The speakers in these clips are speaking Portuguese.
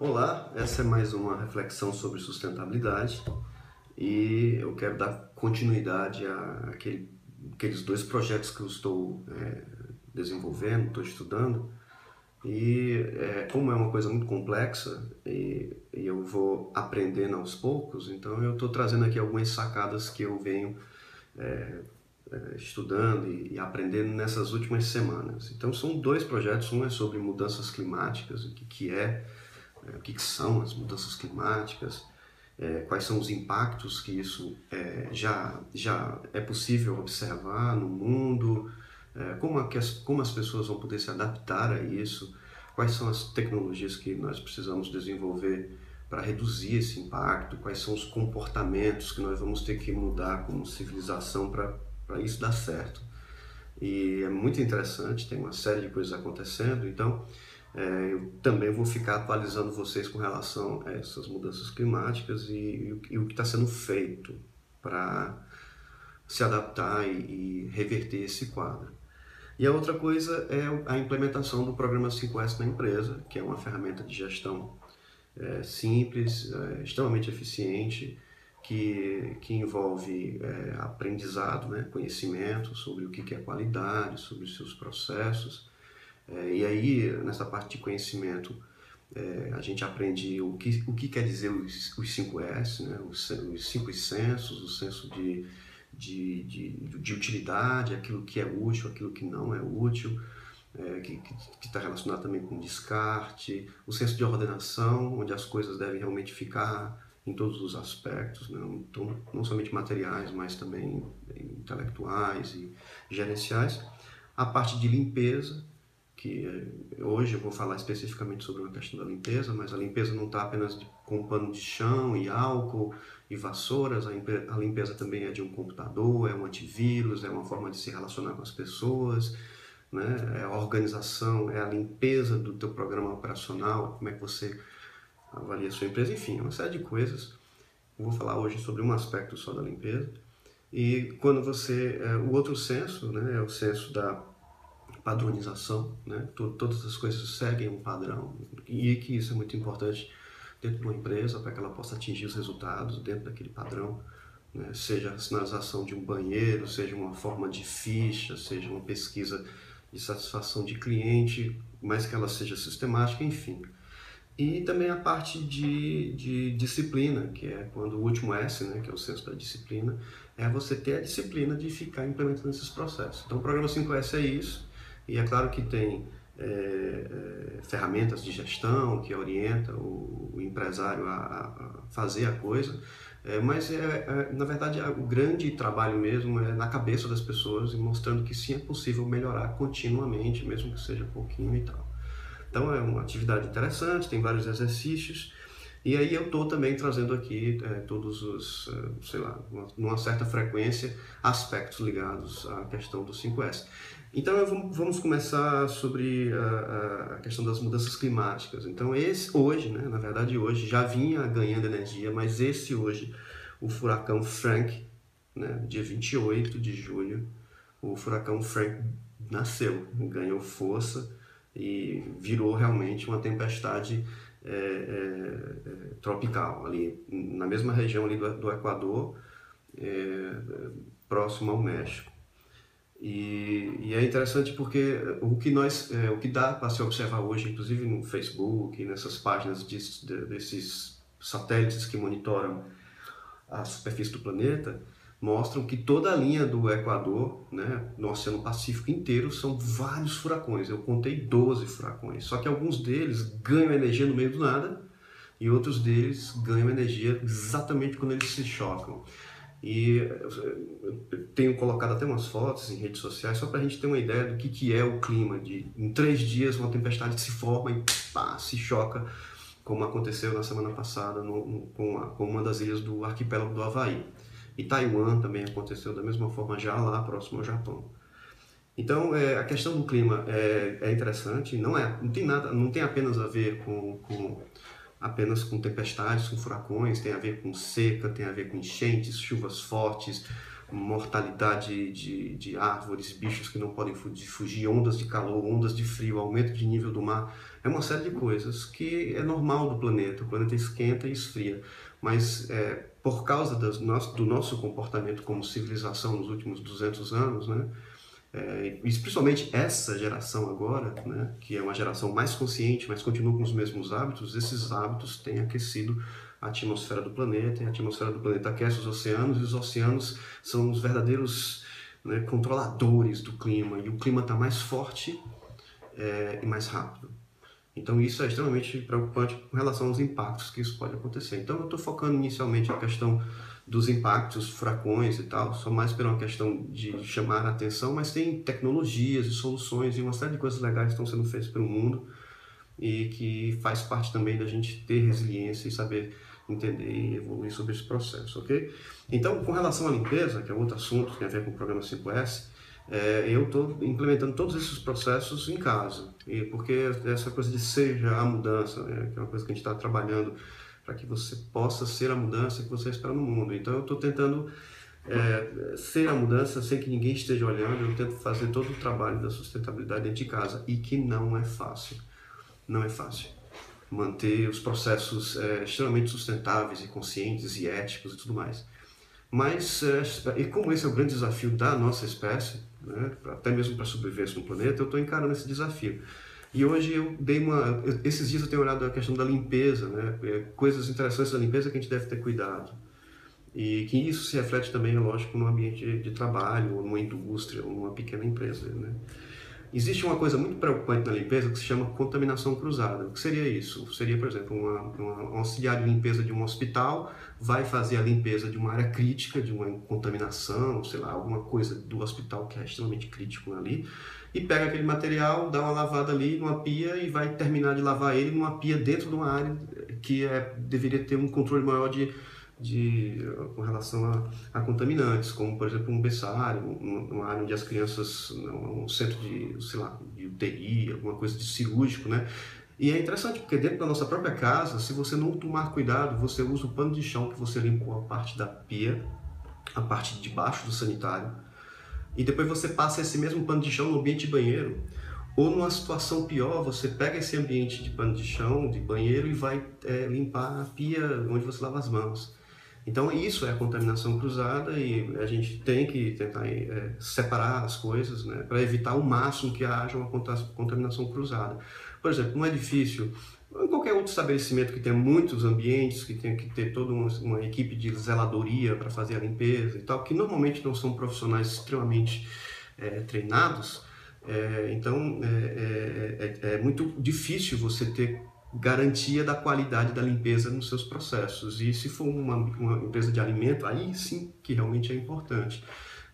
Olá, essa é mais uma reflexão sobre sustentabilidade e eu quero dar continuidade àquele, àqueles dois projetos que eu estou é, desenvolvendo, estou estudando e é, como é uma coisa muito complexa e, e, eu vou aprendendo aos poucos, então eu estou trazendo aqui algumas sacadas que eu venho é, é, estudando e, e, aprendendo nessas últimas semanas. Então são dois projetos, um é sobre mudanças climáticas, o que, que é é, o que, são as mudanças climáticas, é, quais são os impactos que isso é, já, já é possível observar no mundo, como, as, como as pessoas vão poder se adaptar a isso, quais são as tecnologias que nós precisamos desenvolver para reduzir esse impacto, quais são os comportamentos que nós vamos ter que mudar como civilização para isso dar certo. E é muito interessante, tem uma série de coisas acontecendo, então é, eu também vou ficar atualizando vocês com relação a essas mudanças climáticas e, e, e o que está sendo feito para se adaptar e, e, reverter esse quadro. E a outra coisa é a implementação do programa 5S na empresa, que é uma ferramenta de gestão é, simples, é, extremamente eficiente, que, que envolve é, aprendizado, né, conhecimento sobre o que é qualidade, sobre os seus processos, é, e aí, nessa parte de conhecimento, é, a gente aprende o que, o que quer dizer os, os 5S, né? os, os cinco sensos, o senso de, de, de, de, utilidade, aquilo que é útil, aquilo que não é útil, é, que está relacionado também com descarte, o senso de ordenação, onde as coisas devem realmente ficar em todos os aspectos, né? então, não somente materiais, mas também intelectuais e gerenciais. A parte de limpeza, que hoje eu vou falar especificamente sobre uma questão da limpeza, mas a limpeza não está apenas com pano de chão e álcool e vassouras, a, limpeza também é de um computador, é um antivírus, é uma forma de se relacionar com as pessoas, né? é a organização, é a limpeza do teu programa operacional, como é que você avalia a sua empresa, enfim, uma série de coisas. Eu vou falar hoje sobre um aspecto só da limpeza. E quando você, é, o outro senso, né, é o senso da padronização, né? todas as coisas seguem um padrão e que isso é muito importante dentro de uma empresa para que ela possa atingir os resultados dentro daquele padrão, né? seja a sinalização de um banheiro, seja uma forma de ficha, seja uma pesquisa de satisfação de cliente, mas que ela seja sistemática, enfim. E também a parte de, de disciplina, que é quando o último S, né, que é o senso da disciplina, é você ter a disciplina de ficar implementando esses processos. Então o programa 5S é isso, e é claro que tem é, é, ferramentas de gestão que orienta o, o empresário a, a, fazer a coisa, é, mas é, é na verdade o grande trabalho mesmo é na cabeça das pessoas e mostrando que sim é possível melhorar continuamente, mesmo que seja pouquinho e tal. Então é uma atividade interessante, tem vários exercícios. E aí eu estou também trazendo aqui é, todos os, é, sei lá, uma, numa certa frequência, aspectos ligados à questão do 5S. Então vamos começar sobre a, a, questão das mudanças climáticas. Então esse hoje, né, na verdade hoje já vinha ganhando energia, mas esse hoje, o furacão Frank, né, dia 28 de julho, o furacão Frank nasceu, ganhou força e virou realmente uma tempestade é, é, tropical ali na mesma região ali do, do Equador, é, próximo ao México. E, e, é interessante porque o que nós, é, o que dá para se observar hoje, inclusive no Facebook, nessas páginas de, de, desses satélites que monitoram a superfície do planeta, mostram que toda a linha do Equador, né, no Oceano Pacífico inteiro, são vários furacões. Eu contei 12 furacões. Só que alguns deles ganham energia no meio do nada e outros deles ganham energia exatamente quando eles se chocam. E eu tenho colocado até umas fotos em redes sociais só para a gente ter uma ideia do que, que é o clima. De, em três dias uma tempestade se forma e pá, se choca, como aconteceu na semana passada no, no, com, a, com uma das ilhas do arquipélago do Havaí. E Taiwan também aconteceu da mesma forma já lá próximo ao Japão. Então, é, a questão do clima é, é, interessante, não, é, não tem nada, não tem apenas a ver com, com apenas com tempestades, com furacões, tem a ver com seca, tem a ver com enchentes, chuvas fortes, mortalidade de, de árvores, bichos que não podem fugir, ondas de calor, ondas de frio, aumento de nível do mar. É uma série de coisas que é normal do planeta. O planeta esquenta e esfria. Mas é, por causa das, do nosso comportamento como civilização nos últimos 200 anos, né? É, principalmente essa geração agora, né, que é uma geração mais consciente, mas continua com os mesmos hábitos, esses hábitos têm aquecido a atmosfera do planeta, e a atmosfera do planeta aquece os oceanos, e os oceanos são os verdadeiros né, controladores do clima, e o clima está mais forte é, e mais rápido. Então isso é extremamente preocupante com relação aos impactos que isso pode acontecer. Então eu estou focando inicialmente na questão dos impactos, furacões e tal, só mais por uma questão de chamar a atenção, mas tem tecnologias e soluções e uma série de coisas legais estão sendo feitas pelo mundo e que faz parte também da gente ter resiliência e saber entender e evoluir sobre esse processo, ok? Então, com relação à limpeza, que é outro assunto que tem a ver com o programa 5S, é, eu estou implementando todos esses processos em casa, e porque essa coisa de seja a mudança, né, que é uma coisa que a gente está trabalhando para que você possa ser a mudança que você espera no mundo. Então, eu estou tentando é, ser a mudança sem que ninguém esteja olhando, eu tento fazer todo o trabalho da sustentabilidade dentro de casa, e que não é fácil. Não é fácil manter os processos é, extremamente sustentáveis e conscientes e éticos e tudo mais. Mas, é, e como esse é o grande desafio da nossa espécie, né, até mesmo para sobreviver no planeta, eu estou encarando esse desafio. E hoje eu dei uma. Esses dias eu tenho olhado a questão da limpeza, né? É, coisas interessantes da limpeza que a gente deve ter cuidado. E que isso se reflete também, é lógico, no ambiente de trabalho, ou numa indústria, ou numa pequena empresa. Né? Existe uma coisa muito preocupante na limpeza que se chama contaminação cruzada. O que seria isso? Seria, por exemplo, uma, uma, um auxiliar de limpeza de um hospital vai fazer a limpeza de uma área crítica, de uma contaminação, sei lá, alguma coisa do hospital que é extremamente crítico ali, e pega aquele material, dá uma lavada ali numa pia e vai terminar de lavar ele numa pia dentro de uma área que é, deveria ter um controle maior de de, com relação a, a, contaminantes, como por exemplo um berçário, uma área onde as crianças, um centro de, sei lá, de UTI, alguma coisa de cirúrgico, né? E é interessante porque dentro da nossa própria casa, se você não tomar cuidado, você usa o pano de chão que você limpou a parte da pia, a parte de baixo do sanitário, e depois você passa esse mesmo pano de chão no ambiente de banheiro. Ou numa situação pior, você pega esse ambiente de pano de chão, de banheiro, e vai é, limpar a pia onde você lava as mãos. Então isso é a contaminação cruzada e a gente tem que tentar é, separar as coisas né, para evitar o máximo que haja uma contaminação cruzada. Por exemplo, um edifício, qualquer outro estabelecimento que tenha muitos ambientes, que tenha que ter toda uma, uma equipe de zeladoria para fazer a limpeza e tal, que normalmente não são profissionais extremamente treinados, é, então é, é, é, é muito difícil você ter garantia da qualidade da limpeza nos seus processos. E se for uma, uma empresa de alimento, aí sim que realmente é importante.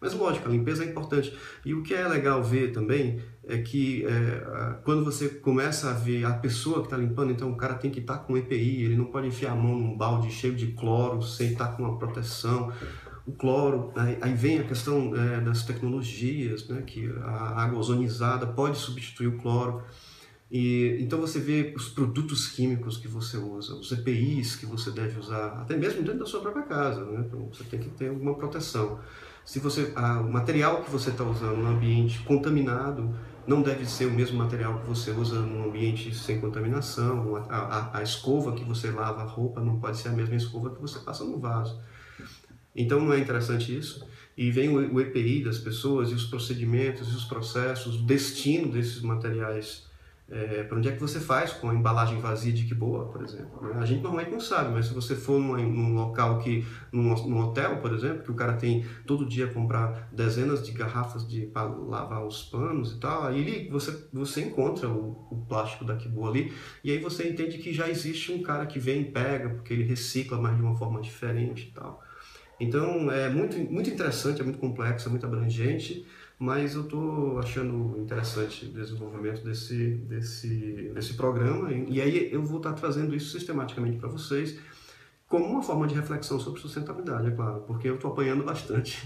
Mas lógico, a limpeza é importante. E o que é legal ver também é que é, quando você começa a ver a pessoa que está limpando, então o cara tem que estar tá com EPI, ele não pode enfiar a mão num balde cheio de cloro sem estar tá com uma proteção. O cloro, aí, vem a questão é, das tecnologias, né, que a água ozonizada pode substituir o cloro. E, então você vê os produtos químicos que você usa, os EPIs que você deve usar, até mesmo dentro da sua própria casa, né? Então você tem que ter alguma proteção. Se você, o material que você está usando no ambiente contaminado não deve ser o mesmo material que você usa num ambiente sem contaminação. A, a, a escova que você lava a roupa não pode ser a mesma escova que você passa no vaso. Então não é interessante isso? E vem o, o EPI das pessoas e os procedimentos e os processos, o destino desses materiais é, para onde é que você faz com a embalagem vazia de que boa, por exemplo? Né? A gente normalmente não sabe, mas se você for num local que, num, num, hotel, por exemplo, que o cara tem todo dia comprar dezenas de garrafas de para lavar os panos e tal, aí você, você encontra o, o plástico da boa ali e aí você entende que já existe um cara que vem e pega porque ele recicla, mas de uma forma diferente e tal. Então é muito, muito interessante, é muito complexo, é muito abrangente mas eu estou achando interessante o desenvolvimento desse, desse, desse programa e, e aí eu vou estar trazendo isso sistematicamente para vocês como uma forma de reflexão sobre sustentabilidade, é claro, porque eu estou apanhando bastante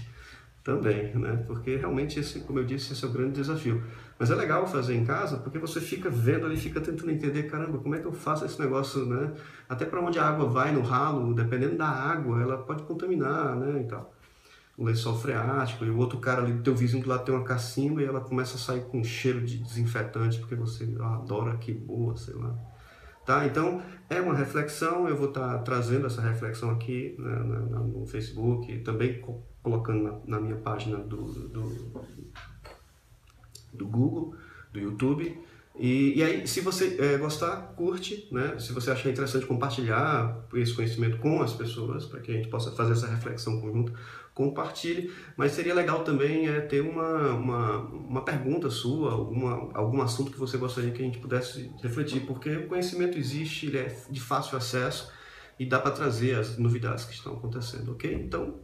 também, né? Porque realmente esse, como eu disse, esse é o grande desafio. Mas é legal fazer em casa, porque você fica vendo ali, fica tentando entender, caramba, como é que eu faço esse negócio, né? Até para onde a água vai no ralo, dependendo da água, ela pode contaminar, né, e tal. o lençol freático, e o outro cara ali, teu vizinho do lado tem uma cacimba e ela começa a sair com cheiro de desinfetante porque você adora, que boa, sei lá. Tá? Então, é uma reflexão, eu vou estar tá trazendo essa reflexão aqui né, no Facebook, também colocando na, na minha página do, do, do, Google, do YouTube. E, e aí, se você é, gostar, curte, né? se você achar interessante compartilhar esse conhecimento com as pessoas, para que a gente possa fazer essa reflexão conjunta, compartilhe. Mas seria legal também é, ter uma, uma, uma pergunta sua, alguma, algum assunto que você gostaria que a gente pudesse refletir, porque o conhecimento existe, ele é de fácil acesso e dá para trazer as novidades que estão acontecendo, ok? Então,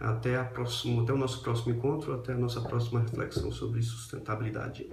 até, a próximo, até o nosso próximo encontro, até a nossa próxima reflexão sobre sustentabilidade.